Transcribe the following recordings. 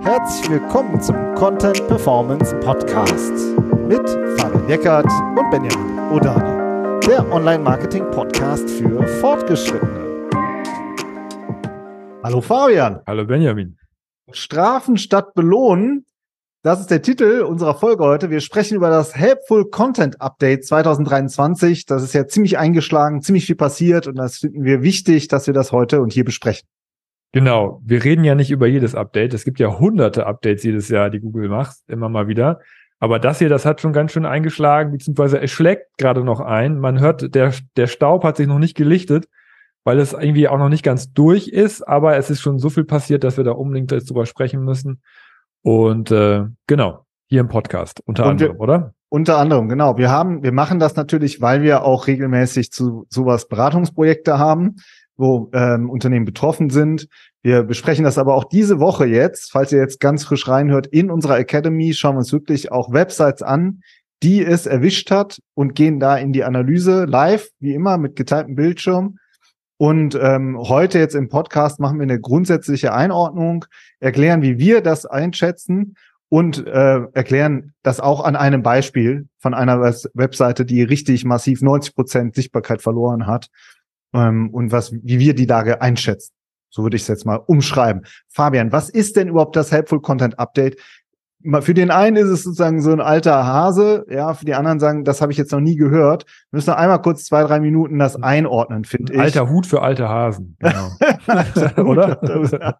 Herzlich willkommen zum Content Performance Podcast mit Fabian Eckert und Benjamin Odani, der Online-Marketing-Podcast für Fortgeschrittene. Hallo Fabian. Hallo Benjamin. Strafen statt belohnen. Das ist der Titel unserer Folge heute. Wir sprechen über das Helpful Content Update 2023. Das ist ja ziemlich eingeschlagen, ziemlich viel passiert und das finden wir wichtig, dass wir das heute und hier besprechen. Genau, wir reden ja nicht über jedes Update. Es gibt ja hunderte Updates jedes Jahr, die Google macht, immer mal wieder. Aber das hier, das hat schon ganz schön eingeschlagen, beziehungsweise es schlägt gerade noch ein. Man hört, der, der Staub hat sich noch nicht gelichtet, weil es irgendwie auch noch nicht ganz durch ist, aber es ist schon so viel passiert, dass wir da unbedingt drüber sprechen müssen. Und äh, genau, hier im Podcast, unter anderem, wir, oder? Unter anderem, genau. Wir haben, wir machen das natürlich, weil wir auch regelmäßig zu sowas Beratungsprojekte haben wo ähm, Unternehmen betroffen sind. Wir besprechen das aber auch diese Woche jetzt, falls ihr jetzt ganz frisch reinhört, in unserer Academy schauen wir uns wirklich auch Websites an, die es erwischt hat und gehen da in die Analyse live, wie immer, mit geteiltem Bildschirm. Und ähm, heute jetzt im Podcast machen wir eine grundsätzliche Einordnung, erklären, wie wir das einschätzen und äh, erklären das auch an einem Beispiel von einer Webseite, die richtig massiv 90 Prozent Sichtbarkeit verloren hat ähm, und was, wie wir die Lage einschätzen. So würde ich es jetzt mal umschreiben. Fabian, was ist denn überhaupt das Helpful Content Update? Für den einen ist es sozusagen so ein alter Hase, ja, für die anderen sagen, das habe ich jetzt noch nie gehört. Wir müssen noch einmal kurz zwei, drei Minuten das einordnen, finde ich. Alter Hut für alte Hasen, genau. Oder?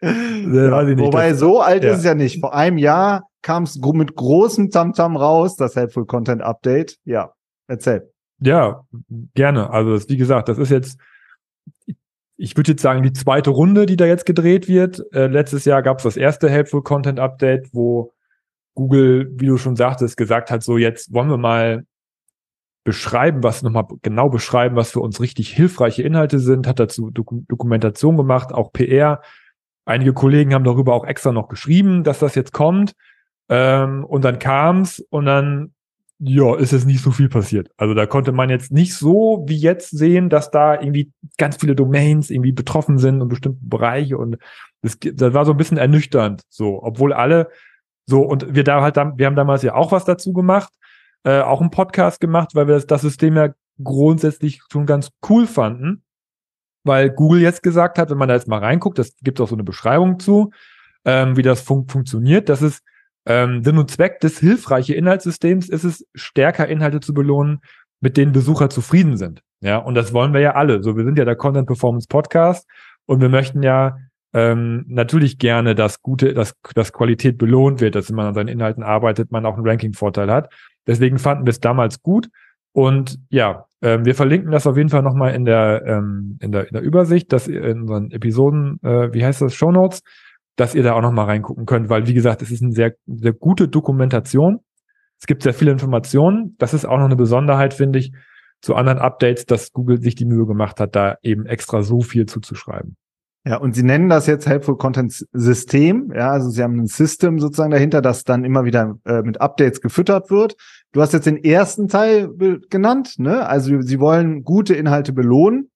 ja. Wobei, so alt ja. ist es ja nicht. Vor einem Jahr kam es mit großem Tamtam -Tam raus, das Helpful Content Update. Ja, erzähl. Ja, gerne. Also wie gesagt, das ist jetzt, ich würde jetzt sagen, die zweite Runde, die da jetzt gedreht wird. Äh, letztes Jahr gab es das erste Helpful Content Update, wo Google, wie du schon sagtest, gesagt hat, so jetzt wollen wir mal beschreiben, was nochmal genau beschreiben, was für uns richtig hilfreiche Inhalte sind, hat dazu Dok Dokumentation gemacht, auch PR. Einige Kollegen haben darüber auch extra noch geschrieben, dass das jetzt kommt. Ähm, und dann kam's und dann ja, ist es nicht so viel passiert. Also da konnte man jetzt nicht so wie jetzt sehen, dass da irgendwie ganz viele Domains irgendwie betroffen sind und bestimmte Bereiche und das, das war so ein bisschen ernüchternd, so, obwohl alle so und wir da halt, wir haben damals ja auch was dazu gemacht, äh, auch einen Podcast gemacht, weil wir das, das System ja grundsätzlich schon ganz cool fanden, weil Google jetzt gesagt hat, wenn man da jetzt mal reinguckt, das gibt auch so eine Beschreibung zu, ähm, wie das fun funktioniert, dass es ähm, Sinn und Zweck des hilfreichen Inhaltssystems ist es, stärker Inhalte zu belohnen, mit denen Besucher zufrieden sind. Ja, und das wollen wir ja alle. So, wir sind ja der Content Performance Podcast und wir möchten ja ähm, natürlich gerne, dass gute, dass, dass Qualität belohnt wird, dass man an seinen Inhalten arbeitet, man auch einen Ranking-Vorteil hat. Deswegen fanden wir es damals gut. Und ja, ähm, wir verlinken das auf jeden Fall nochmal in der, ähm, in der, in der Übersicht, dass in unseren Episoden, äh, wie heißt das, Show Notes, dass ihr da auch noch mal reingucken könnt, weil wie gesagt, es ist eine sehr, sehr gute Dokumentation. Es gibt sehr viele Informationen. Das ist auch noch eine Besonderheit, finde ich, zu anderen Updates, dass Google sich die Mühe gemacht hat, da eben extra so viel zuzuschreiben. Ja, und Sie nennen das jetzt Helpful Content System. Ja, also Sie haben ein System sozusagen dahinter, das dann immer wieder äh, mit Updates gefüttert wird. Du hast jetzt den ersten Teil genannt, ne? Also Sie wollen gute Inhalte belohnen.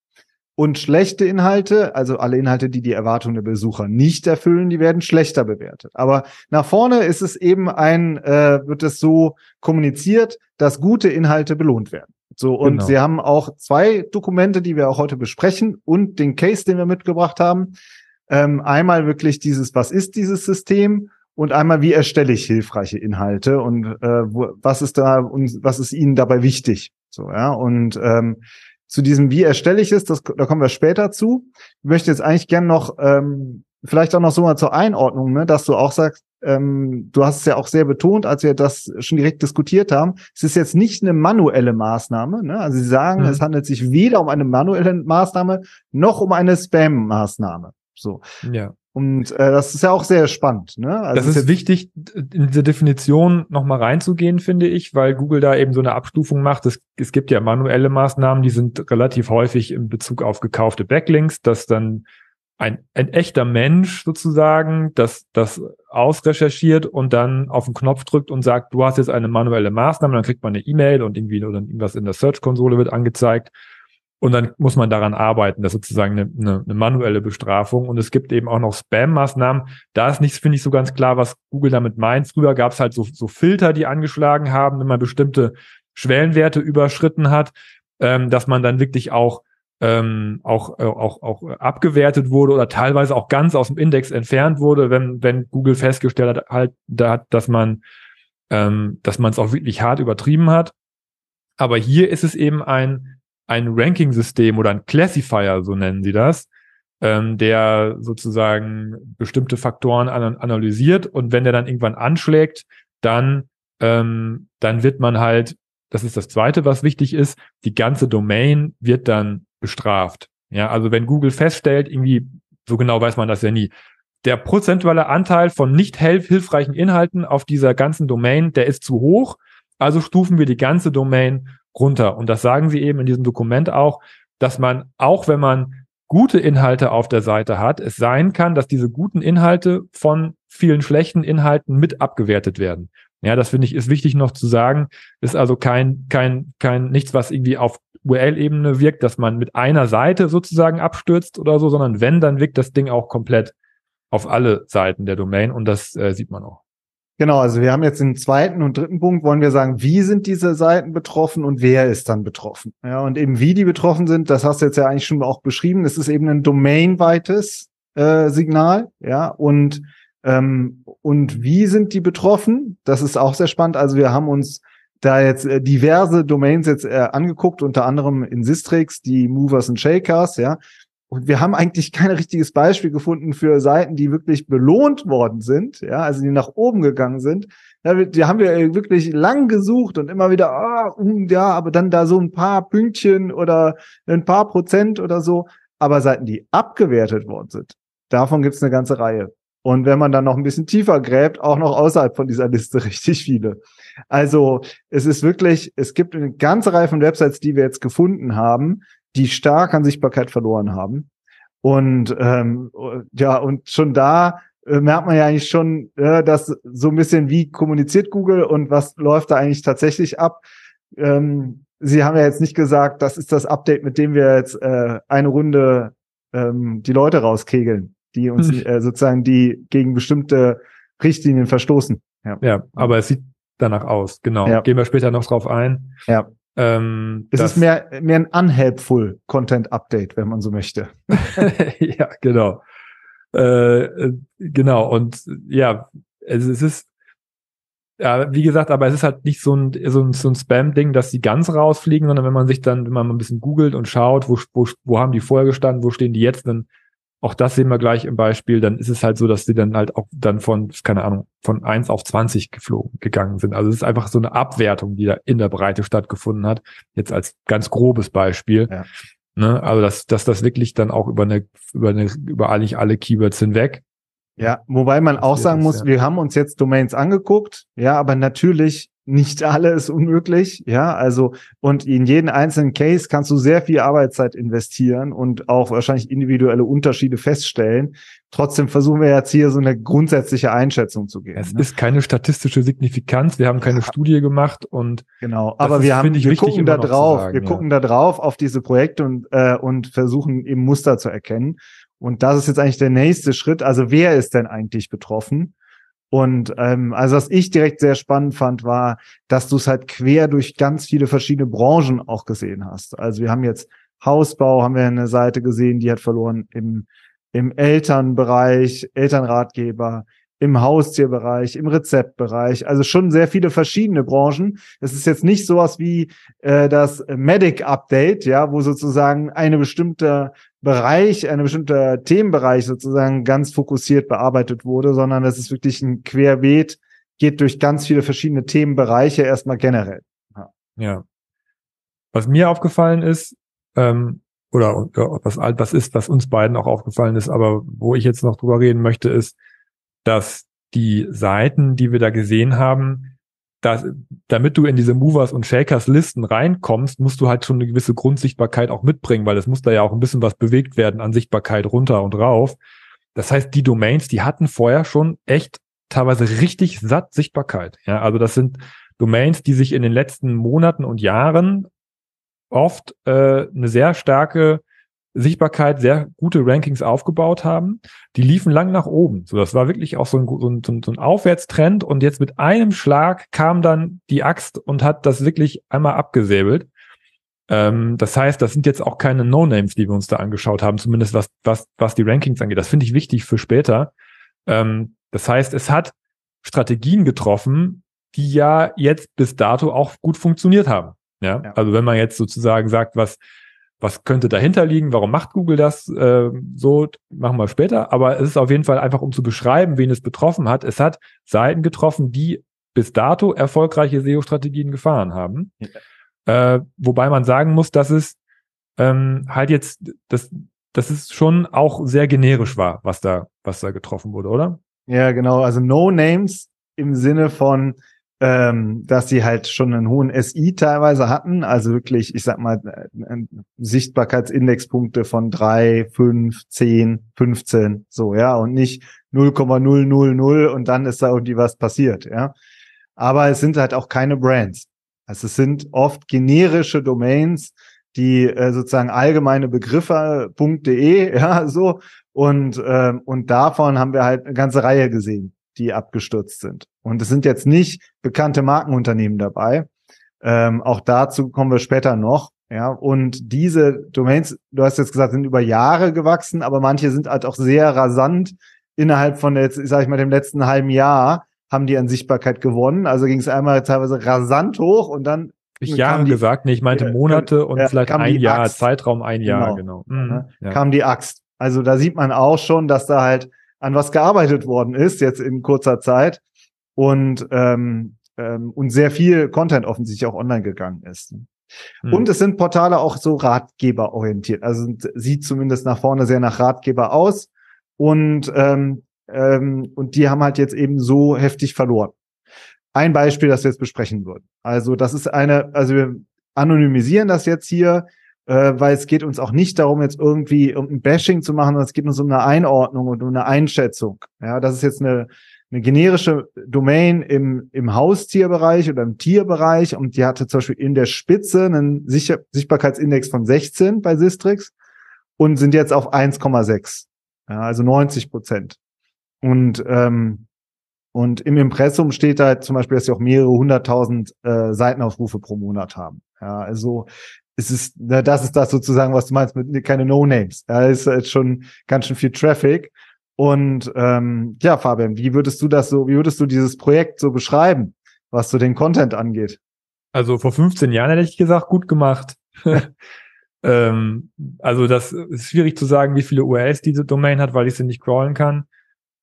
Und schlechte Inhalte, also alle Inhalte, die die Erwartungen der Besucher nicht erfüllen, die werden schlechter bewertet. Aber nach vorne ist es eben ein, äh, wird es so kommuniziert, dass gute Inhalte belohnt werden. So, und genau. sie haben auch zwei Dokumente, die wir auch heute besprechen und den Case, den wir mitgebracht haben. Ähm, einmal wirklich dieses, was ist dieses System? Und einmal, wie erstelle ich hilfreiche Inhalte und äh, wo, was ist da und was ist Ihnen dabei wichtig? So, ja. Und ähm, zu diesem, wie erstelle ich es, das, da kommen wir später zu. Ich möchte jetzt eigentlich gern noch, ähm, vielleicht auch noch so mal zur Einordnung, ne, dass du auch sagst, ähm, du hast es ja auch sehr betont, als wir das schon direkt diskutiert haben, es ist jetzt nicht eine manuelle Maßnahme. Ne? Also sie sagen, mhm. es handelt sich weder um eine manuelle Maßnahme noch um eine Spam-Maßnahme. So. Ja. Und äh, das ist ja auch sehr spannend. Ne? Also das ist, ist wichtig, in diese Definition nochmal reinzugehen, finde ich, weil Google da eben so eine Abstufung macht. Es, es gibt ja manuelle Maßnahmen, die sind relativ häufig in Bezug auf gekaufte Backlinks, dass dann ein, ein echter Mensch sozusagen das, das ausrecherchiert und dann auf den Knopf drückt und sagt, du hast jetzt eine manuelle Maßnahme, dann kriegt man eine E-Mail und irgendwie oder irgendwas in der Search-Konsole wird angezeigt. Und dann muss man daran arbeiten. Das ist sozusagen eine, eine, eine manuelle Bestrafung. Und es gibt eben auch noch Spam-Maßnahmen. Da ist nicht, finde ich, so ganz klar, was Google damit meint. Früher gab es halt so, so Filter, die angeschlagen haben, wenn man bestimmte Schwellenwerte überschritten hat, ähm, dass man dann wirklich auch ähm, auch, äh, auch, auch abgewertet wurde oder teilweise auch ganz aus dem Index entfernt wurde, wenn, wenn Google festgestellt hat, halt, da, dass man ähm, dass man es auch wirklich hart übertrieben hat. Aber hier ist es eben ein ein Ranking-System oder ein Classifier, so nennen sie das, ähm, der sozusagen bestimmte Faktoren an analysiert. Und wenn der dann irgendwann anschlägt, dann, ähm, dann wird man halt, das ist das Zweite, was wichtig ist, die ganze Domain wird dann bestraft. Ja, also wenn Google feststellt, irgendwie, so genau weiß man das ja nie, der prozentuale Anteil von nicht hilfreichen Inhalten auf dieser ganzen Domain, der ist zu hoch, also stufen wir die ganze Domain runter. Und das sagen sie eben in diesem Dokument auch, dass man, auch wenn man gute Inhalte auf der Seite hat, es sein kann, dass diese guten Inhalte von vielen schlechten Inhalten mit abgewertet werden. Ja, das finde ich ist wichtig noch zu sagen. Ist also kein, kein, kein, nichts, was irgendwie auf URL-Ebene wirkt, dass man mit einer Seite sozusagen abstürzt oder so, sondern wenn, dann wirkt das Ding auch komplett auf alle Seiten der Domain und das äh, sieht man auch. Genau, also wir haben jetzt den zweiten und dritten Punkt, wollen wir sagen, wie sind diese Seiten betroffen und wer ist dann betroffen? Ja, und eben wie die betroffen sind, das hast du jetzt ja eigentlich schon auch beschrieben. Es ist eben ein domainweites äh, Signal, ja, und ähm, und wie sind die betroffen? Das ist auch sehr spannend. Also wir haben uns da jetzt äh, diverse Domains jetzt äh, angeguckt, unter anderem in Sistrix, die Movers und Shakers, ja. Und wir haben eigentlich kein richtiges Beispiel gefunden für Seiten, die wirklich belohnt worden sind, ja, also die nach oben gegangen sind. Ja, die haben wir wirklich lang gesucht und immer wieder, ah, um, ja, aber dann da so ein paar Pünktchen oder ein paar Prozent oder so. Aber Seiten, die abgewertet worden sind, davon gibt es eine ganze Reihe. Und wenn man dann noch ein bisschen tiefer gräbt, auch noch außerhalb von dieser Liste richtig viele. Also es ist wirklich, es gibt eine ganze Reihe von Websites, die wir jetzt gefunden haben, die stark an Sichtbarkeit verloren haben. Und ähm, ja, und schon da äh, merkt man ja eigentlich schon, äh, dass so ein bisschen wie kommuniziert Google und was läuft da eigentlich tatsächlich ab. Ähm, Sie haben ja jetzt nicht gesagt, das ist das Update, mit dem wir jetzt äh, eine Runde ähm, die Leute rauskegeln, die uns hm. äh, sozusagen die gegen bestimmte Richtlinien verstoßen. Ja, ja aber es sieht danach aus, genau. Ja. Gehen wir später noch drauf ein. Ja. Ähm, es ist mehr, mehr ein unhelpful Content Update, wenn man so möchte. ja, genau. Äh, genau. Und ja, es, es ist, ja, wie gesagt, aber es ist halt nicht so ein, so ein, so ein Spam-Ding, dass die ganz rausfliegen, sondern wenn man sich dann, wenn man mal ein bisschen googelt und schaut, wo, wo, wo haben die vorher gestanden, wo stehen die jetzt, dann auch das sehen wir gleich im Beispiel. Dann ist es halt so, dass sie dann halt auch dann von, keine Ahnung, von eins auf zwanzig geflogen gegangen sind. Also es ist einfach so eine Abwertung, die da in der Breite stattgefunden hat. Jetzt als ganz grobes Beispiel. Ja. Ne? Also dass, dass das wirklich dann auch über eine, über eine, über eigentlich alle Keywords hinweg. Ja, wobei man auch sagen muss, wir haben uns jetzt Domains angeguckt, ja, aber natürlich nicht alle ist unmöglich, ja, also und in jeden einzelnen Case kannst du sehr viel Arbeitszeit investieren und auch wahrscheinlich individuelle Unterschiede feststellen. Trotzdem versuchen wir jetzt hier so eine grundsätzliche Einschätzung zu geben. Es ne? ist keine statistische Signifikanz, wir haben keine ja. Studie gemacht und genau, aber wir ist, haben wir gucken da drauf, sagen, wir ja. gucken da drauf auf diese Projekte und äh, und versuchen eben Muster zu erkennen. Und das ist jetzt eigentlich der nächste Schritt. Also wer ist denn eigentlich betroffen? Und ähm, also was ich direkt sehr spannend fand, war, dass du es halt quer durch ganz viele verschiedene Branchen auch gesehen hast. Also wir haben jetzt Hausbau, haben wir eine Seite gesehen, die hat verloren im, im Elternbereich, Elternratgeber, im Haustierbereich, im Rezeptbereich, also schon sehr viele verschiedene Branchen. Es ist jetzt nicht sowas wie äh, das Medic Update, ja, wo sozusagen eine bestimmte Bereich, ein bestimmter Themenbereich sozusagen ganz fokussiert bearbeitet wurde, sondern das ist wirklich ein Querbeet, geht durch ganz viele verschiedene Themenbereiche erstmal generell. Ja. ja. Was mir aufgefallen ist, ähm, oder was, was ist, was uns beiden auch aufgefallen ist, aber wo ich jetzt noch drüber reden möchte, ist, dass die Seiten, die wir da gesehen haben, dass, damit du in diese Movers und Shakers Listen reinkommst, musst du halt schon eine gewisse Grundsichtbarkeit auch mitbringen, weil es muss da ja auch ein bisschen was bewegt werden an Sichtbarkeit runter und rauf. Das heißt, die Domains, die hatten vorher schon echt teilweise richtig satt Sichtbarkeit. Ja, also das sind Domains, die sich in den letzten Monaten und Jahren oft äh, eine sehr starke Sichtbarkeit, sehr gute Rankings aufgebaut haben. Die liefen lang nach oben. So, das war wirklich auch so ein, so ein, so ein Aufwärtstrend und jetzt mit einem Schlag kam dann die Axt und hat das wirklich einmal abgesäbelt. Ähm, das heißt, das sind jetzt auch keine No-Names, die wir uns da angeschaut haben, zumindest was, was, was die Rankings angeht. Das finde ich wichtig für später. Ähm, das heißt, es hat Strategien getroffen, die ja jetzt bis dato auch gut funktioniert haben. Ja, ja. also wenn man jetzt sozusagen sagt, was was könnte dahinter liegen? Warum macht Google das? Äh, so machen wir später. Aber es ist auf jeden Fall einfach, um zu beschreiben, wen es betroffen hat. Es hat Seiten getroffen, die bis dato erfolgreiche SEO-Strategien gefahren haben. Ja. Äh, wobei man sagen muss, dass es ähm, halt jetzt, das, das ist schon auch sehr generisch war, was da, was da getroffen wurde, oder? Ja, genau. Also No Names im Sinne von, ähm, dass sie halt schon einen hohen SI teilweise hatten, also wirklich, ich sag mal, äh, Sichtbarkeitsindexpunkte von drei, fünf, zehn, 15, so, ja, und nicht 0,000 und dann ist da irgendwie was passiert, ja. Aber es sind halt auch keine Brands. Also es sind oft generische Domains, die äh, sozusagen allgemeine Begriffe.de, ja, so, und, ähm, und davon haben wir halt eine ganze Reihe gesehen die abgestürzt sind. Und es sind jetzt nicht bekannte Markenunternehmen dabei. Ähm, auch dazu kommen wir später noch. Ja, und diese Domains, du hast jetzt gesagt, sind über Jahre gewachsen, aber manche sind halt auch sehr rasant innerhalb von jetzt, sag ich mal, dem letzten halben Jahr haben die an Sichtbarkeit gewonnen. Also ging es einmal teilweise rasant hoch und dann ich Jahre die, gesagt, nee, ich meinte Monate und ja, vielleicht ein Jahr, Axt. Zeitraum ein Jahr, genau. genau. Mhm, ja. Kam die Axt. Also da sieht man auch schon, dass da halt an was gearbeitet worden ist, jetzt in kurzer Zeit. Und, ähm, ähm, und sehr viel Content offensichtlich auch online gegangen ist. Mhm. Und es sind Portale auch so ratgeberorientiert. Also sieht zumindest nach vorne sehr nach Ratgeber aus. Und, ähm, ähm, und die haben halt jetzt eben so heftig verloren. Ein Beispiel, das wir jetzt besprechen würden. Also das ist eine, also wir anonymisieren das jetzt hier äh, weil es geht uns auch nicht darum, jetzt irgendwie ein Bashing zu machen, sondern es geht uns um eine Einordnung und um eine Einschätzung. Ja, das ist jetzt eine, eine generische Domain im, im Haustierbereich oder im Tierbereich und die hatte zum Beispiel in der Spitze einen Sicher Sichtbarkeitsindex von 16 bei Sistrix und sind jetzt auf 1,6. Ja, also 90 Prozent. Und ähm, und im Impressum steht halt zum Beispiel, dass sie auch mehrere hunderttausend äh, Seitenaufrufe pro Monat haben. Ja, also es ist, na, das ist das sozusagen, was du meinst mit keine No-Names. Da ist jetzt schon ganz schön viel Traffic. Und ähm, ja, Fabian, wie würdest du das so, wie würdest du dieses Projekt so beschreiben, was so den Content angeht? Also vor 15 Jahren hätte ich gesagt, gut gemacht. ähm, also das ist schwierig zu sagen, wie viele URLs diese Domain hat, weil ich sie nicht crawlen kann.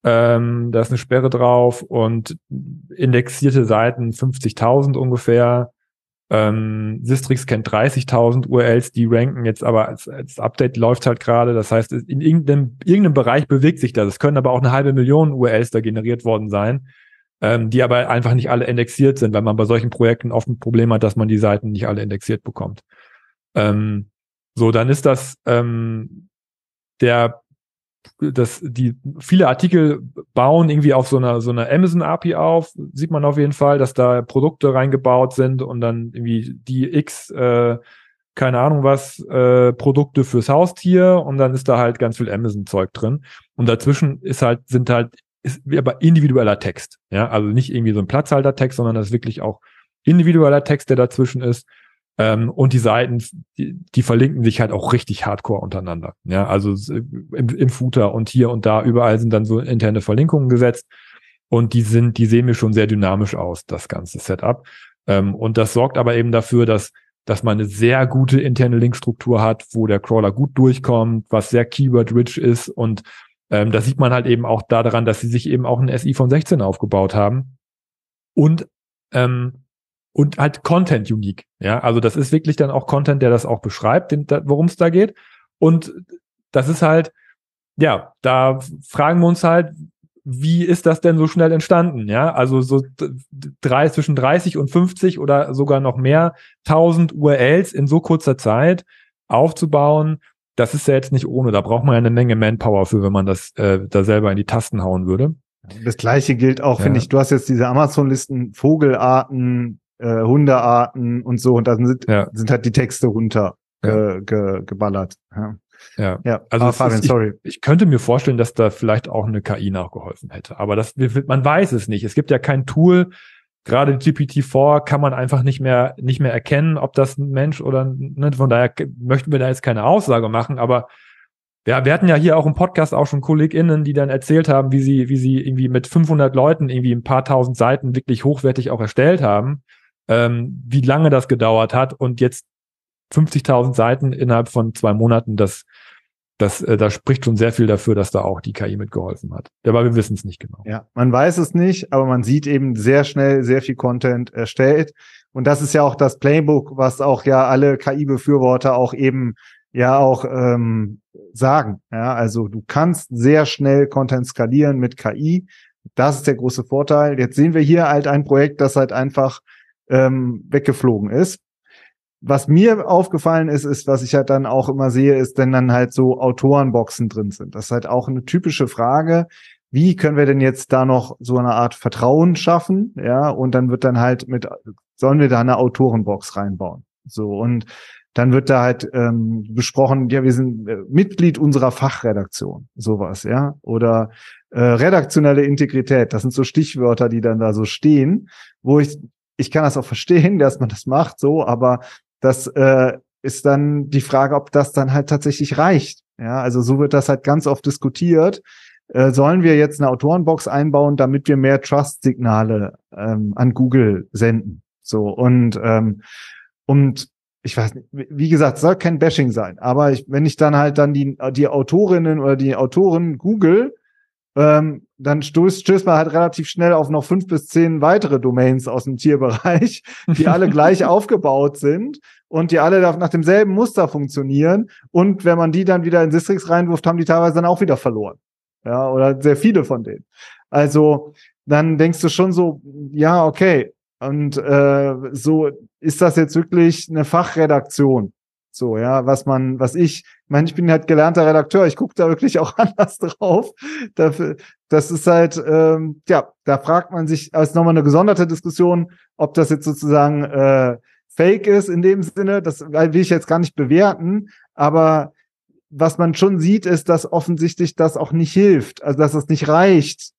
Ähm, da ist eine Sperre drauf und indexierte Seiten 50.000 ungefähr. Ähm, Sistrix kennt 30.000 URLs, die ranken jetzt aber als, als Update läuft halt gerade. Das heißt, in irgendeinem, irgendeinem Bereich bewegt sich das. Es können aber auch eine halbe Million URLs da generiert worden sein, ähm, die aber einfach nicht alle indexiert sind, weil man bei solchen Projekten oft ein Problem hat, dass man die Seiten nicht alle indexiert bekommt. Ähm, so, dann ist das ähm, der dass die viele Artikel bauen irgendwie auf so einer so einer Amazon API auf, sieht man auf jeden Fall, dass da Produkte reingebaut sind und dann irgendwie die X äh, keine Ahnung was äh, Produkte fürs Haustier und dann ist da halt ganz viel Amazon Zeug drin. Und dazwischen ist halt sind halt ist aber individueller Text, ja, also nicht irgendwie so ein Platzhaltertext, sondern das ist wirklich auch individueller Text, der dazwischen ist ähm, und die Seiten, die, die, verlinken sich halt auch richtig hardcore untereinander. Ja, also im, im Footer und hier und da überall sind dann so interne Verlinkungen gesetzt. Und die sind, die sehen mir schon sehr dynamisch aus, das ganze Setup. Ähm, und das sorgt aber eben dafür, dass, dass man eine sehr gute interne Linkstruktur hat, wo der Crawler gut durchkommt, was sehr keyword-rich ist. Und ähm, das sieht man halt eben auch daran, dass sie sich eben auch ein SI von 16 aufgebaut haben. Und ähm, und halt Content unique. Ja, also das ist wirklich dann auch Content, der das auch beschreibt, worum es da geht. Und das ist halt, ja, da fragen wir uns halt, wie ist das denn so schnell entstanden? Ja, also so drei, zwischen 30 und 50 oder sogar noch mehr 1000 URLs in so kurzer Zeit aufzubauen. Das ist ja jetzt nicht ohne. Da braucht man ja eine Menge Manpower für, wenn man das äh, da selber in die Tasten hauen würde. Das gleiche gilt auch, ja. finde ich. Du hast jetzt diese Amazon-Listen, Vogelarten, äh, Hundearten und so und dann sind, Ja. sind halt die Texte runter Ja. ge, ge, geballert. Ja, Ja. ja. Also Ah, Fabian, ist- ich- sorry. Ich könnte mir vorstellen, dass da vielleicht auch eine KI nachgeholfen hätte. Aber das, man weiß es nicht. Es gibt ja kein Tool. Gerade GPT-4 kann man einfach nicht mehr, nicht mehr erkennen, ob das ein Mensch oder, ne, von daher möchten wir da jetzt keine Aussage machen, aber ja, wir hatten ja hier auch im Podcast auch schon KollegInnen, die dann erzählt haben, wie sie, wie sie irgendwie mit 500 Leuten irgendwie ein paar tausend Seiten wirklich hochwertig auch erstellt haben, ähm, wie lange das gedauert hat und jetzt 50.000 Seiten innerhalb von zwei Monaten, das, das, äh, da spricht schon sehr viel dafür, dass da auch die KI mitgeholfen hat. Aber wir wissen es nicht genau. Ja, man weiß es nicht, aber man sieht eben sehr schnell sehr viel Content erstellt. Und das ist ja auch das Playbook, was auch ja alle KI-Befürworter auch eben ja auch ähm, sagen. Ja, also du kannst sehr schnell Content skalieren mit KI. Das ist der große Vorteil. Jetzt sehen wir hier halt ein Projekt, das halt einfach ähm, weggeflogen ist. Was mir aufgefallen ist, ist, was ich halt dann auch immer sehe, ist, wenn dann halt so Autorenboxen drin sind. Das ist halt auch eine typische Frage. Wie können wir denn jetzt da noch so eine Art Vertrauen schaffen? Ja, und dann wird dann halt mit, sollen wir da eine Autorenbox reinbauen? So, und dann wird da halt ähm, besprochen, ja, wir sind äh, Mitglied unserer Fachredaktion, sowas, ja, oder äh, redaktionelle Integrität, das sind so Stichwörter, die dann da so stehen, wo ich, ich kann das auch verstehen, dass man das macht, so, aber das äh, ist dann die Frage, ob das dann halt tatsächlich reicht. Ja, also so wird das halt ganz oft diskutiert. Äh, sollen wir jetzt eine Autorenbox einbauen, damit wir mehr Trust-Signale ähm, an Google senden? So und ähm, und ich weiß nicht, wie gesagt, es soll kein Bashing sein, aber ich, wenn ich dann halt dann die, die Autorinnen oder die Autoren Google, ähm, dann stößt, stößt man halt relativ schnell auf noch fünf bis zehn weitere Domains aus dem Tierbereich, die alle gleich aufgebaut sind und die alle nach demselben Muster funktionieren. Und wenn man die dann wieder in Sistrix reinwirft, haben die teilweise dann auch wieder verloren. Ja, oder sehr viele von denen. Also dann denkst du schon so, ja, okay. Und äh, so ist das jetzt wirklich eine Fachredaktion. So, ja, was man, was ich, ich meine, ich bin halt gelernter Redakteur, ich gucke da wirklich auch anders drauf. Dafür, das ist halt, ähm, ja, da fragt man sich, als nochmal eine gesonderte Diskussion, ob das jetzt sozusagen äh, fake ist in dem Sinne, das will ich jetzt gar nicht bewerten, aber was man schon sieht, ist, dass offensichtlich das auch nicht hilft, also dass es nicht reicht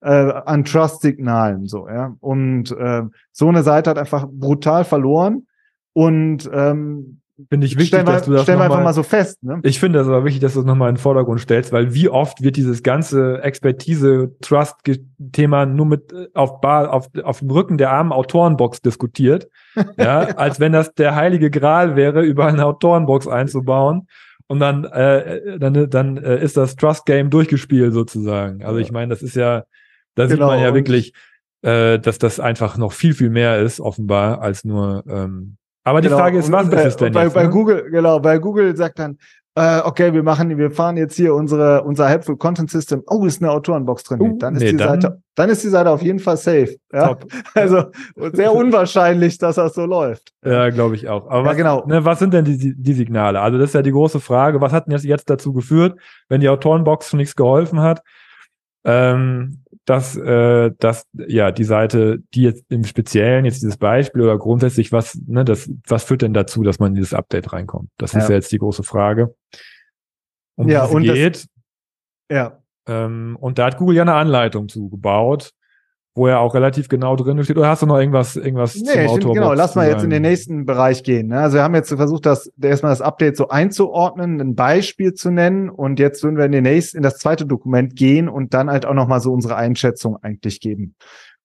äh, an Trust-Signalen, so, ja. Und äh, so eine Seite hat einfach brutal verloren und ähm, Finde ich wichtig, stellen wir, dass du das stellen wir einfach mal so fest, ne? Ich finde es aber wichtig, dass du es nochmal in den Vordergrund stellst, weil wie oft wird dieses ganze Expertise-Trust-Thema nur mit äh, auf, Bar, auf, auf dem Rücken der armen Autorenbox diskutiert, ja, als wenn das der heilige Gral wäre, über eine Autorenbox einzubauen. Und dann, äh, dann, dann äh, ist das Trust-Game durchgespielt sozusagen. Also ich meine, das ist ja, da sieht Genau, man ja wirklich, äh, dass das einfach noch viel, viel mehr ist, offenbar, als nur ähm, aber die Genau. Frage ist, was ist es denn bei, jetzt? bei ne? Google, genau, bei Google sagt dann, äh, okay, wir machen, wir fahren jetzt hier unsere, unser Helpful Content System. Oh, ist eine Autorenbox drin. Uh, dann ist nee, die dann- Seite, dann ist die Seite auf jeden Fall safe. Ja? Top. Also sehr unwahrscheinlich, dass das so läuft. Ja, glaube ich auch. Aber Ja, was, genau. ne, was sind denn die, die Signale? Also das ist ja die große Frage. Was hat denn jetzt, jetzt dazu geführt, wenn die Autorenbox schon nichts geholfen hat, ähm, dass, äh, dass ja die Seite, die jetzt im Speziellen jetzt dieses Beispiel oder grundsätzlich was, ne, das, was führt denn dazu, dass man in dieses Update reinkommt? Das ist Ja. ja jetzt die große Frage. Um Ja, und das- geht. Ja. Ähm, und da hat Google ja eine Anleitung zugebaut, wo ja auch relativ genau drin steht. Oder hast du noch irgendwas, irgendwas Nee, finde, Autorbox genau, lass mal jetzt in den nächsten Bereich gehen. Ne? Also wir haben jetzt versucht, das erstmal das Update so einzuordnen, ein Beispiel zu nennen und jetzt würden wir in den nächsten, in das zweite Dokument gehen und dann halt auch nochmal so unsere Einschätzung eigentlich geben.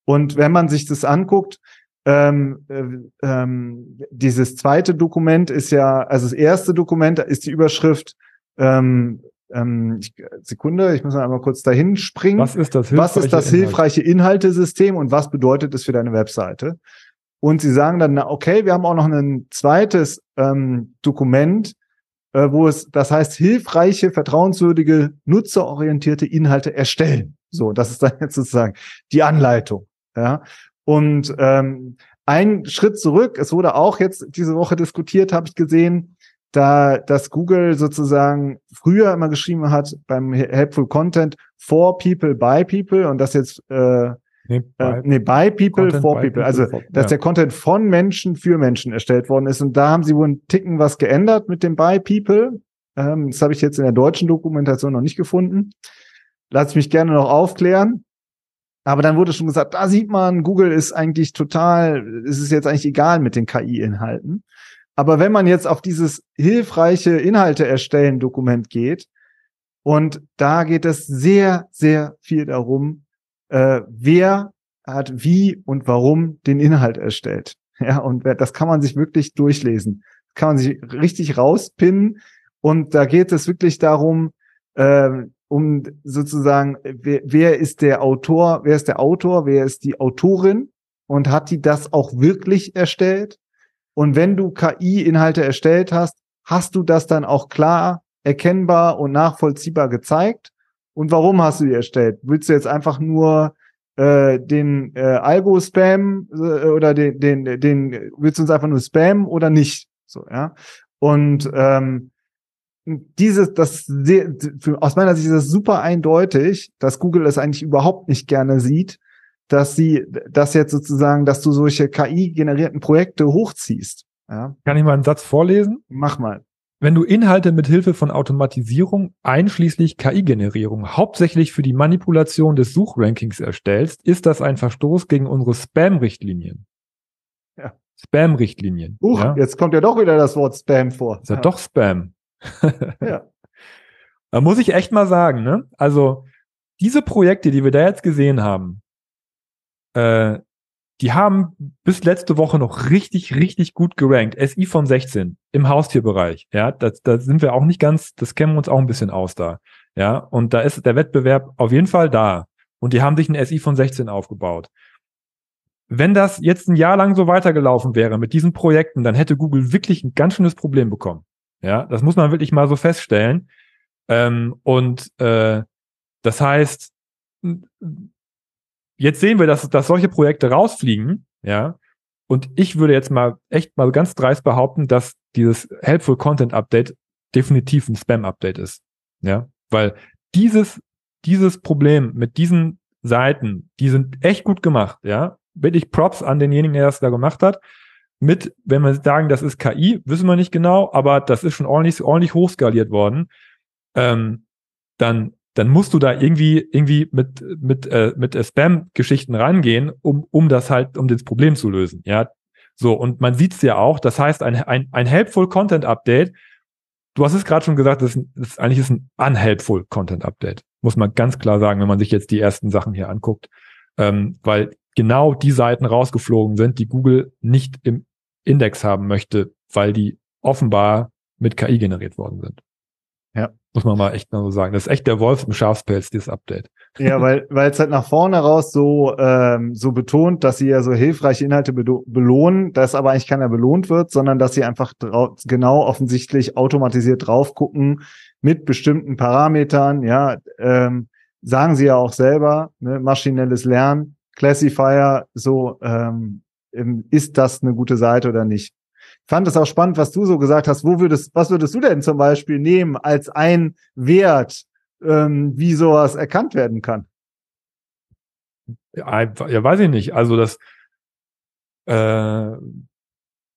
Und wenn man sich das anguckt, ähm, äh, ähm, dieses zweite Dokument ist ja, also das erste Dokument ist die Überschrift, ähm, ähm, ich, Sekunde, ich muss mal einmal kurz dahin springen Was ist das was ist das Inhalt? hilfreiche Inhaltesystem und was bedeutet es für deine Webseite? Und sie sagen dann, na, okay, wir haben auch noch ein zweites ähm, Dokument, äh, wo es, das heißt, hilfreiche, vertrauenswürdige, nutzerorientierte Inhalte erstellen. So, das ist dann jetzt sozusagen die Anleitung. Ja. Und ähm, ein Schritt zurück, es wurde auch jetzt diese Woche diskutiert, habe ich gesehen, da dass Google sozusagen früher immer geschrieben hat beim Helpful Content for people by people und das jetzt äh, Nee, by, äh, nee, by People, Content for by People. Also, for, dass ja. der Content von Menschen für Menschen erstellt worden ist. Und da haben sie wohl einen Ticken was geändert mit dem by People. Ähm, das habe ich jetzt in der deutschen Dokumentation noch nicht gefunden. Lass mich gerne noch aufklären. Aber dann wurde schon gesagt, da sieht man, Google ist eigentlich total, es ist jetzt eigentlich egal mit den KI-Inhalten. Aber wenn man jetzt auf dieses hilfreiche Inhalte erstellen Dokument geht, und da geht es sehr, sehr viel darum, äh, wer hat wie und warum den Inhalt erstellt. Ja, und das kann man sich wirklich durchlesen. Kann man sich richtig rauspinnen. Und da geht es wirklich darum, äh, um sozusagen, wer, wer ist der Autor, wer ist der Autor, wer ist die Autorin und hat die das auch wirklich erstellt? Und wenn du KI-Inhalte erstellt hast, hast du das dann auch klar, erkennbar und nachvollziehbar gezeigt? Und warum hast du die erstellt? Willst du jetzt einfach nur äh, den äh, Algo-Spam äh, oder den, den, den, willst du uns einfach nur spammen oder nicht? So, ja. Und ähm, dieses, das sehr, aus meiner Sicht ist das super eindeutig, dass Google es eigentlich überhaupt nicht gerne sieht, dass sie das jetzt sozusagen, dass du solche KI-generierten Projekte hochziehst. Ja? Kann ich mal einen Satz vorlesen? Mach mal. Wenn du Inhalte mit Hilfe von Automatisierung, einschließlich KI-Generierung, hauptsächlich für die Manipulation des Suchrankings erstellst, ist das ein Verstoß gegen unsere Spam-Richtlinien. Ja. Spam-Richtlinien. Uch, ja? jetzt kommt ja doch wieder das Wort Spam vor. Ist ja, ja. doch Spam. ja. Da muss ich echt mal sagen, ne? Also, diese Projekte, die wir da jetzt gesehen haben, äh, die haben bis letzte Woche noch richtig, richtig gut gerankt. SI von 16 im Haustierbereich. Ja, da, da sind wir auch nicht ganz, das kennen wir uns auch ein bisschen aus da. Ja, und da ist der Wettbewerb auf jeden Fall da. Und die haben sich ein SI von 16 aufgebaut. Wenn das jetzt ein Jahr lang so weitergelaufen wäre mit diesen Projekten, dann hätte Google wirklich ein ganz schönes Problem bekommen. Ja, das muss man wirklich mal so feststellen. Ähm, und äh, das heißt, Jetzt sehen wir, dass, dass solche Projekte rausfliegen, ja. Und ich würde jetzt mal echt mal ganz dreist behaupten, dass dieses Helpful Content Update definitiv ein Spam Update ist. Ja, weil dieses, dieses Problem mit diesen Seiten, die sind echt gut gemacht, ja. Wirklich Props an denjenigen, der das da gemacht hat. Mit, wenn wir sagen, das ist KI, wissen wir nicht genau, aber das ist schon ordentlich, ordentlich hochskaliert worden. Ähm, dann dann musst du da irgendwie irgendwie mit mit äh, mit äh, Spam-Geschichten rangehen, um um das halt um das Problem zu lösen. Ja, so und man sieht es ja auch. Das heißt ein ein ein helpful Content Update. Du hast es gerade schon gesagt, das ist, das ist eigentlich ist ein unhelpful Content Update. Muss man ganz klar sagen, wenn man sich jetzt die ersten Sachen hier anguckt, ähm, weil genau die Seiten rausgeflogen sind, die Google nicht im Index haben möchte, weil die offenbar mit KI generiert worden sind. Muss man mal echt mal so sagen. Das ist echt der Wolf im Schafspelz, dieses Update. Ja, weil weil es halt nach vorne raus so ähm, so betont, dass sie ja so hilfreiche Inhalte belohnen, dass aber eigentlich keiner belohnt wird, sondern dass sie einfach genau offensichtlich automatisiert drauf gucken mit bestimmten Parametern. Ja, ähm, sagen sie ja auch selber, ne, maschinelles Lernen, Classifier, so ähm, ist das eine gute Seite oder nicht fand es auch spannend, was du so gesagt hast. Wo würdest, was würdest du denn zum Beispiel nehmen als ein Wert, ähm, wie sowas erkannt werden kann? Ja, ja weiß ich nicht. Also das, äh,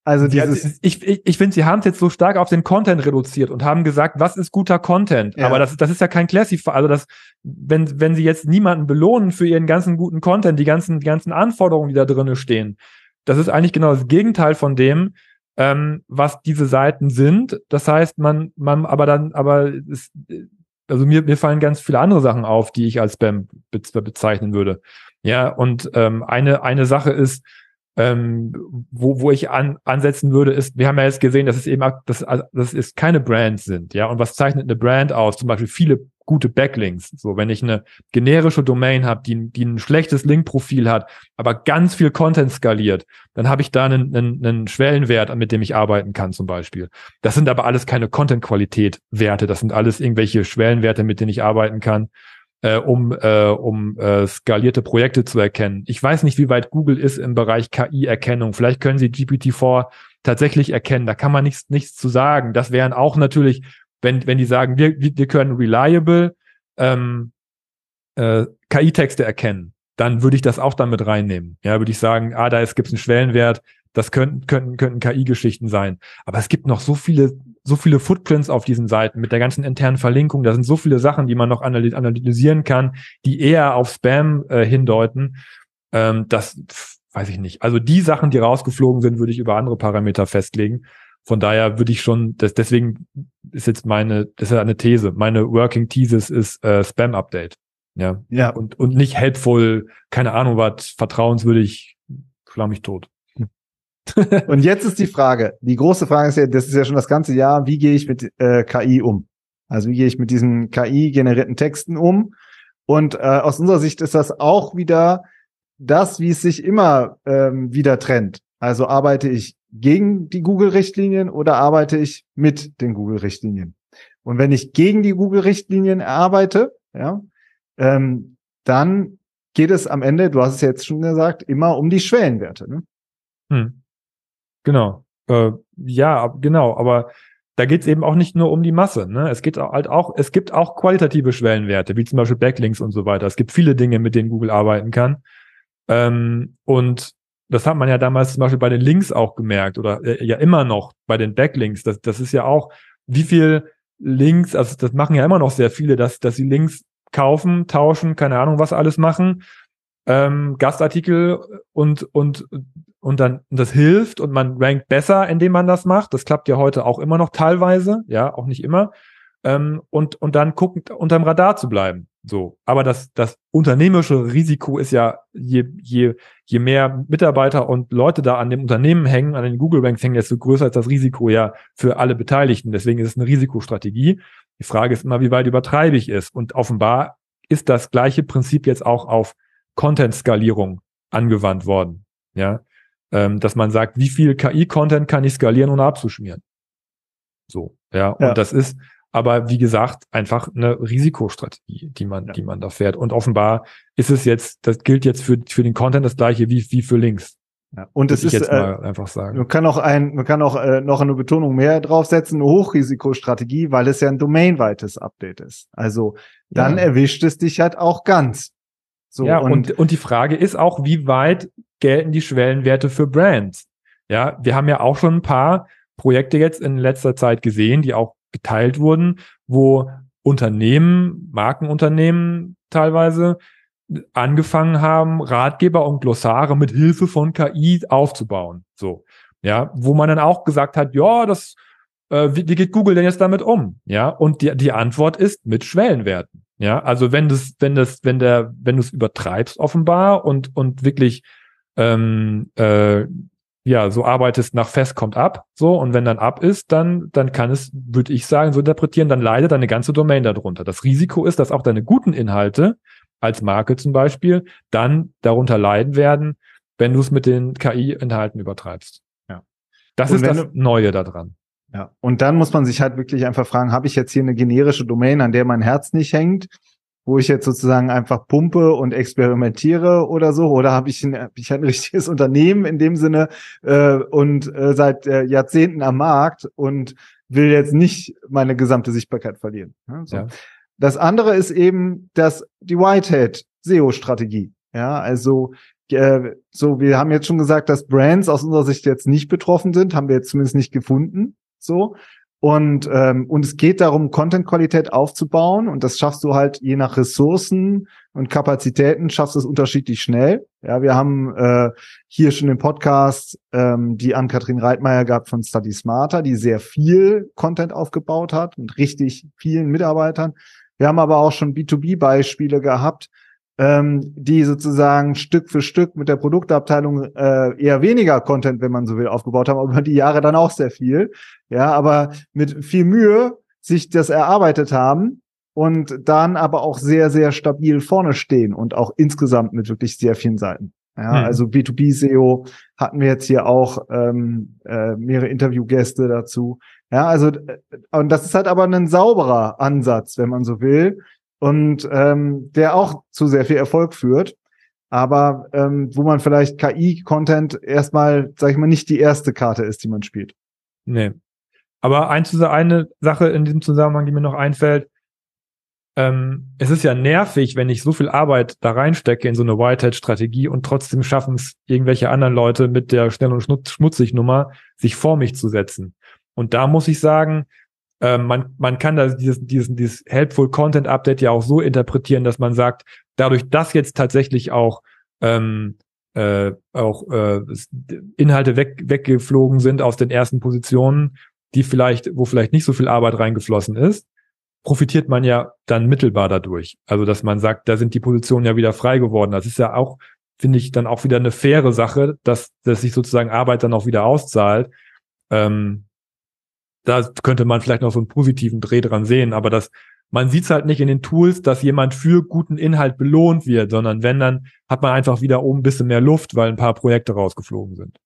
also dieses ja, ich, ich, ich finde, sie haben es jetzt so stark auf den Content reduziert und haben gesagt, was ist guter Content? Ja. Aber das, das ist ja kein Classifier. Also das, wenn, wenn sie jetzt niemanden belohnen für ihren ganzen guten Content, die ganzen, die ganzen Anforderungen, die da drinnen stehen, das ist eigentlich genau das Gegenteil von dem, ähm, was diese Seiten sind. Das heißt, man, man, aber dann, aber es, also mir, mir fallen ganz viele andere Sachen auf, die ich als Spam be bezeichnen würde. Ja, und ähm, eine, eine Sache ist, ähm, wo, wo ich an, ansetzen würde, ist, wir haben ja jetzt gesehen, dass es eben, dass, dass es keine Brands sind, ja. Und was zeichnet eine Brand aus? Zum Beispiel viele gute Backlinks. So, wenn ich eine generische Domain habe, die, die ein schlechtes Linkprofil hat, aber ganz viel Content skaliert, dann habe ich da einen, einen, einen Schwellenwert, mit dem ich arbeiten kann, zum Beispiel. Das sind aber alles keine Content-Qualität-Werte. Das sind alles irgendwelche Schwellenwerte, mit denen ich arbeiten kann, äh, um, äh, um äh, skalierte Projekte zu erkennen. Ich weiß nicht, wie weit Google ist im Bereich KI-Erkennung. Vielleicht können sie GPT-4 tatsächlich erkennen. Da kann man nichts, nichts zu sagen. Das wären auch natürlich wenn, wenn die sagen, wir, wir können reliable ähm, äh, KI-Texte erkennen, dann würde ich das auch damit reinnehmen. Ja, würde ich sagen, ah, da gibt es einen Schwellenwert, das könnten, könnten, könnten KI-Geschichten sein. Aber es gibt noch so viele, so viele Footprints auf diesen Seiten mit der ganzen internen Verlinkung. Da sind so viele Sachen, die man noch analysieren kann, die eher auf Spam äh, hindeuten. Ähm, das weiß ich nicht. Also die Sachen, die rausgeflogen sind, würde ich über andere Parameter festlegen. Von daher würde ich schon, das, deswegen ist jetzt meine, das ist ja eine These. Meine Working Thesis ist äh, Spam-Update. Ja. Ja. Und, und nicht helpful, keine Ahnung was, vertrauenswürdig, schlag mich tot. und jetzt ist die Frage, die große Frage ist ja, das ist ja schon das ganze Jahr, wie gehe ich mit äh, KI um? Also wie gehe ich mit diesen KI-generierten Texten um? Und äh, aus unserer Sicht ist das auch wieder das, wie es sich immer ähm, wieder trennt. Also arbeite ich gegen die Google-Richtlinien oder arbeite ich mit den Google-Richtlinien? Und wenn ich gegen die Google-Richtlinien arbeite, ja, ähm, dann geht es am Ende, du hast es jetzt schon gesagt, immer um die Schwellenwerte. Ne? Hm. Genau. Äh, ja, genau. Aber da geht es eben auch nicht nur um die Masse. Ne? Es geht halt auch, es gibt auch qualitative Schwellenwerte, wie zum Beispiel Backlinks und so weiter. Es gibt viele Dinge, mit denen Google arbeiten kann. Ähm, und das hat man ja damals zum Beispiel bei den Links auch gemerkt oder äh, ja immer noch bei den Backlinks. Das, das ist ja auch, wie viel Links, also das machen ja immer noch sehr viele, dass, dass sie Links kaufen, tauschen, keine Ahnung, was alles machen, ähm, Gastartikel und, und, und dann und das hilft und man rankt besser, indem man das macht. Das klappt ja heute auch immer noch teilweise, ja, auch nicht immer. Ähm, und, und dann gucken, unterm Radar zu bleiben. So. Aber das, das unternehmerische Risiko ist ja, je, je, je mehr Mitarbeiter und Leute da an dem Unternehmen hängen, an den Google Ranks hängen, desto größer ist das Risiko ja für alle Beteiligten. Deswegen ist es eine Risikostrategie. Die Frage ist immer, wie weit übertreibe ich es? Und offenbar ist das gleiche Prinzip jetzt auch auf Content-Skalierung angewandt worden. Ja, ähm, dass man sagt, wie viel KI-Content kann ich skalieren, ohne abzuschmieren? So, ja, ja. und das ist, aber wie gesagt, einfach eine Risikostrategie, die man, ja. die man da fährt. Und offenbar ist es jetzt, das gilt jetzt für, für den Content das gleiche wie, wie für Links. Ja, und es ist jetzt äh, mal einfach sagen. Man kann auch ein, man kann auch äh, noch eine Betonung mehr draufsetzen, eine Hochrisikostrategie, weil es ja ein domainweites Update ist. Also dann ja. erwischt es dich halt auch ganz. So, ja, und, und, und die Frage ist auch, wie weit gelten die Schwellenwerte für Brands? Ja, wir haben ja auch schon ein paar Projekte jetzt in letzter Zeit gesehen, die auch geteilt wurden, wo Unternehmen, Markenunternehmen teilweise angefangen haben, Ratgeber und Glossare mit Hilfe von KI aufzubauen. So, ja, wo man dann auch gesagt hat, ja, das, äh, wie, wie geht Google denn jetzt damit um? Ja, und die, die Antwort ist mit Schwellenwerten. Ja, also wenn das, wenn das, wenn der, wenn du es übertreibst offenbar und und wirklich ähm, äh, ja, so arbeitest nach fest kommt ab, so, und wenn dann ab ist, dann, dann kann es, würde ich sagen, so interpretieren, dann leidet deine ganze Domain darunter. Das Risiko ist, dass auch deine guten Inhalte, als Marke zum Beispiel, dann darunter leiden werden, wenn du es mit den KI-Inhalten übertreibst. Ja. Das und ist das du, Neue daran. Ja. Und dann muss man sich halt wirklich einfach fragen, habe ich jetzt hier eine generische Domain, an der mein Herz nicht hängt? Wo ich jetzt sozusagen einfach pumpe und experimentiere oder so, oder habe ich, ein, hab ich ein richtiges Unternehmen in dem Sinne äh, und äh, seit äh, Jahrzehnten am Markt und will jetzt nicht meine gesamte Sichtbarkeit verlieren. Ja, so. ja. Das andere ist eben das die Whitehead SEO-Strategie. Ja, also äh, so wir haben jetzt schon gesagt, dass Brands aus unserer Sicht jetzt nicht betroffen sind, haben wir jetzt zumindest nicht gefunden. So, und, ähm, und es geht darum, Content-Qualität aufzubauen. Und das schaffst du halt je nach Ressourcen und Kapazitäten, schaffst du es unterschiedlich schnell. Ja, wir haben äh, hier schon im Podcast ähm, die Ann-Kathrin Reitmeier gehabt von Study Smarter, die sehr viel Content aufgebaut hat mit richtig vielen Mitarbeitern. Wir haben aber auch schon B2B-Beispiele gehabt, ähm, die sozusagen Stück für Stück mit der Produktabteilung äh, eher weniger Content, wenn man so will, aufgebaut haben, aber über die Jahre dann auch sehr viel. Ja, aber mit viel Mühe sich das erarbeitet haben und dann aber auch sehr, sehr stabil vorne stehen und auch insgesamt mit wirklich sehr vielen Seiten. Ja, hm. also B2B SEO hatten wir jetzt hier auch ähm, äh, mehrere Interviewgäste dazu. Ja, also äh, und das ist halt aber ein sauberer Ansatz, wenn man so will, und ähm, der auch zu sehr viel Erfolg führt, aber ähm, wo man vielleicht KI-Content erstmal, sag ich mal, nicht die erste Karte ist, die man spielt. Nee. Aber ein, eine Sache in diesem Zusammenhang, die mir noch einfällt, ähm, es ist ja nervig, wenn ich so viel Arbeit da reinstecke in so eine Whitehead-Strategie und trotzdem schaffen es irgendwelche anderen Leute mit der schnell und schmutzig Nummer, sich vor mich zu setzen. Und da muss ich sagen, äh, man, man kann da dieses, dieses, dieses Helpful Content Update ja auch so interpretieren, dass man sagt, dadurch, dass jetzt tatsächlich auch ähm, äh, auch äh, Inhalte weg, weggeflogen sind aus den ersten Positionen, die vielleicht, wo vielleicht nicht so viel Arbeit reingeflossen ist, profitiert man ja dann mittelbar dadurch. Also, dass man sagt, da sind die Positionen ja wieder frei geworden. Das ist ja auch, finde ich, dann auch wieder eine faire Sache, dass, dass sich sozusagen Arbeit dann auch wieder auszahlt. Ähm, da könnte man vielleicht noch so einen positiven Dreh dran sehen, aber das, man sieht es halt nicht in den Tools, dass jemand für guten Inhalt belohnt wird, sondern wenn, dann hat man einfach wieder oben ein bisschen mehr Luft, weil ein paar Projekte rausgeflogen sind.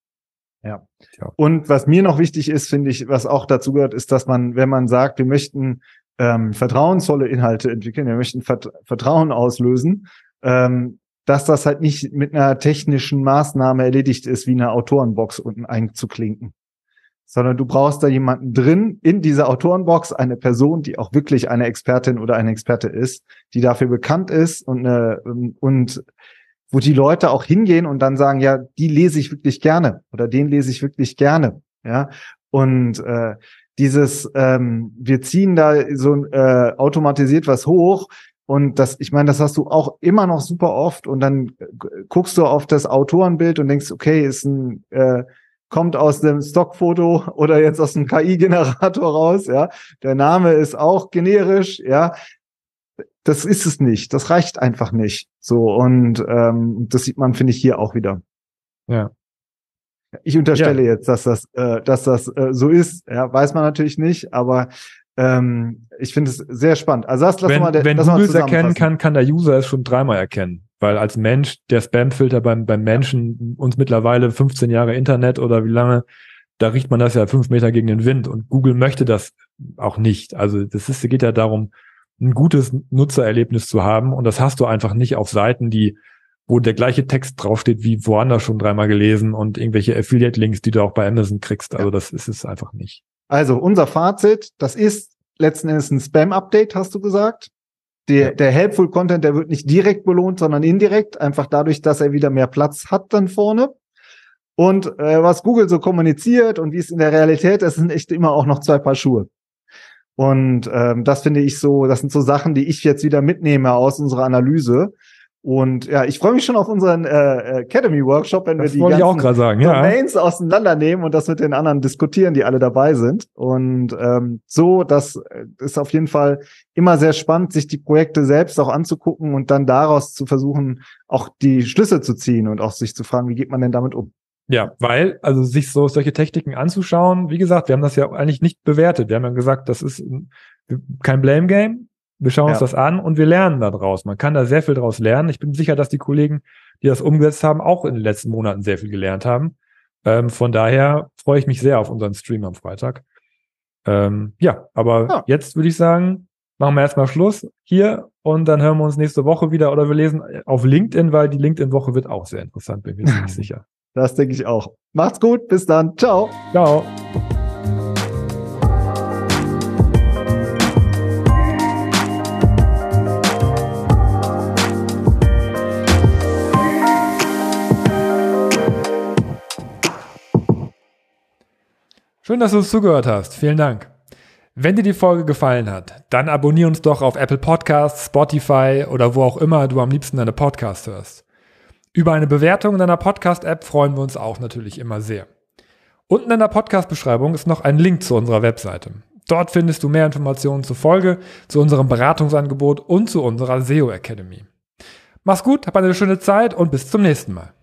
Ja. ja. Und was mir noch wichtig ist, finde ich, was auch dazu gehört, ist, dass man, wenn man sagt, wir möchten ähm, vertrauensvolle Inhalte entwickeln, wir möchten Vert Vertrauen auslösen, ähm, dass das halt nicht mit einer technischen Maßnahme erledigt ist, wie eine Autorenbox unten einzuklinken. Sondern du brauchst da jemanden drin in dieser Autorenbox, eine Person, die auch wirklich eine Expertin oder ein Experte ist, die dafür bekannt ist und, eine, und wo die Leute auch hingehen und dann sagen, ja, die lese ich wirklich gerne oder den lese ich wirklich gerne. Ja. Und äh, dieses, ähm, wir ziehen da so äh, automatisiert was hoch. Und das, ich meine, das hast du auch immer noch super oft. Und dann guckst du auf das Autorenbild und denkst, okay, ist ein, äh, kommt aus dem Stockfoto oder jetzt aus dem KI-Generator raus, ja. Der Name ist auch generisch, ja. Das ist es nicht. Das reicht einfach nicht. So, und ähm, das sieht man, finde ich, hier auch wieder. Ja. Ich unterstelle ja. jetzt, dass das, äh, dass das äh, so ist. Ja, weiß man natürlich nicht, aber ähm, ich finde es sehr spannend. Also das, lass wenn, mal, wenn Google es erkennen kann, kann der User es schon dreimal erkennen. Weil als Mensch, der Spamfilter beim, beim Menschen uns mittlerweile 15 Jahre Internet oder wie lange, da riecht man das ja fünf Meter gegen den Wind und Google möchte das auch nicht. Also das ist, geht ja darum, ein gutes Nutzererlebnis zu haben und das hast du einfach nicht auf Seiten, die wo der gleiche Text draufsteht wie woanders schon dreimal gelesen und irgendwelche Affiliate-Links, die du auch bei Amazon kriegst. Also das ist es einfach nicht. Also unser Fazit, das ist letzten Endes ein Spam-Update, hast du gesagt. Der, der Helpful Content, der wird nicht direkt belohnt, sondern indirekt, einfach dadurch, dass er wieder mehr Platz hat dann vorne. Und äh, was Google so kommuniziert und wie es in der Realität ist, sind echt immer auch noch zwei Paar Schuhe. Und ähm, das finde ich so, das sind so Sachen, die ich jetzt wieder mitnehme aus unserer Analyse. Und ja, ich freue mich schon auf unseren äh, Academy Workshop, wenn das wir die ganzen sagen, ja. Domains auseinandernehmen und das mit den anderen diskutieren, die alle dabei sind. Und ähm, so, das ist auf jeden Fall immer sehr spannend, sich die Projekte selbst auch anzugucken und dann daraus zu versuchen, auch die Schlüsse zu ziehen und auch sich zu fragen, wie geht man denn damit um? Ja, weil, also sich so solche Techniken anzuschauen, wie gesagt, wir haben das ja eigentlich nicht bewertet. Wir haben ja gesagt, das ist kein Blame Game. Wir schauen ja. uns das an und wir lernen daraus. Man kann da sehr viel daraus lernen. Ich bin sicher, dass die Kollegen, die das umgesetzt haben, auch in den letzten Monaten sehr viel gelernt haben. Ähm, von daher freue ich mich sehr auf unseren Stream am Freitag. Ähm, ja, aber ja. jetzt würde ich sagen, machen wir erstmal Schluss hier und dann hören wir uns nächste Woche wieder oder wir lesen auf LinkedIn, weil die LinkedIn-Woche wird auch sehr interessant, bin mir ziemlich sicher. Das denke ich auch. Macht's gut, bis dann. Ciao. Ciao. Schön, dass du uns zugehört hast. Vielen Dank. Wenn dir die Folge gefallen hat, dann abonniere uns doch auf Apple Podcasts, Spotify oder wo auch immer du am liebsten deine Podcasts hörst. Über eine Bewertung in deiner Podcast-App freuen wir uns auch natürlich immer sehr. Unten in der Podcast-Beschreibung ist noch ein Link zu unserer Webseite. Dort findest du mehr Informationen zur Folge, zu unserem Beratungsangebot und zu unserer SEO Academy. Mach's gut, hab eine schöne Zeit und bis zum nächsten Mal.